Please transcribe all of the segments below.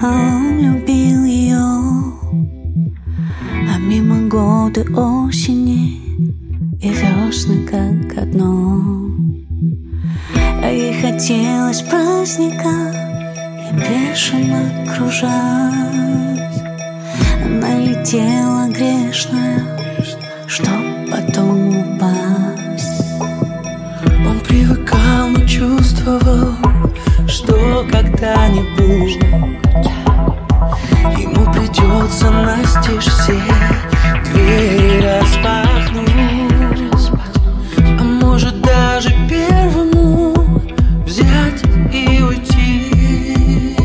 а он любил ее А мимо годы осени и весны как одно. А ей хотелось праздника и бешено кружась Она летела грешная, чтоб потом упасть. Он привыкал, но чувствовал, что когда-нибудь настежь все двери распахнуть. А может даже первому взять и уйти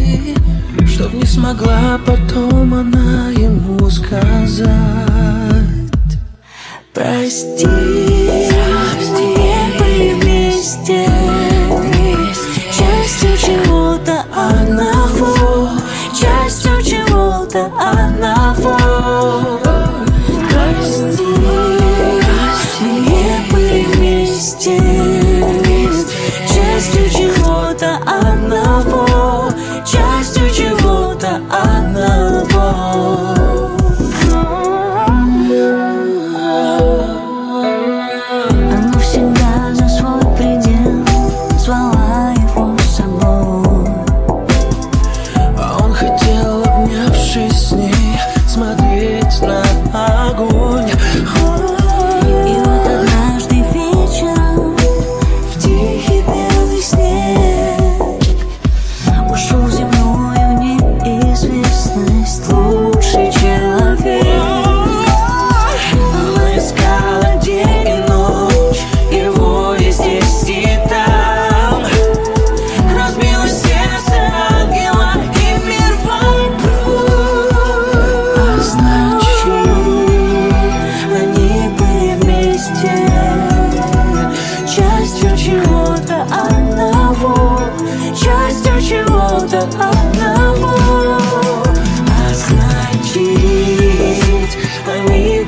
Чтоб не смогла потом она ему сказать. Прости, одного, а значит, они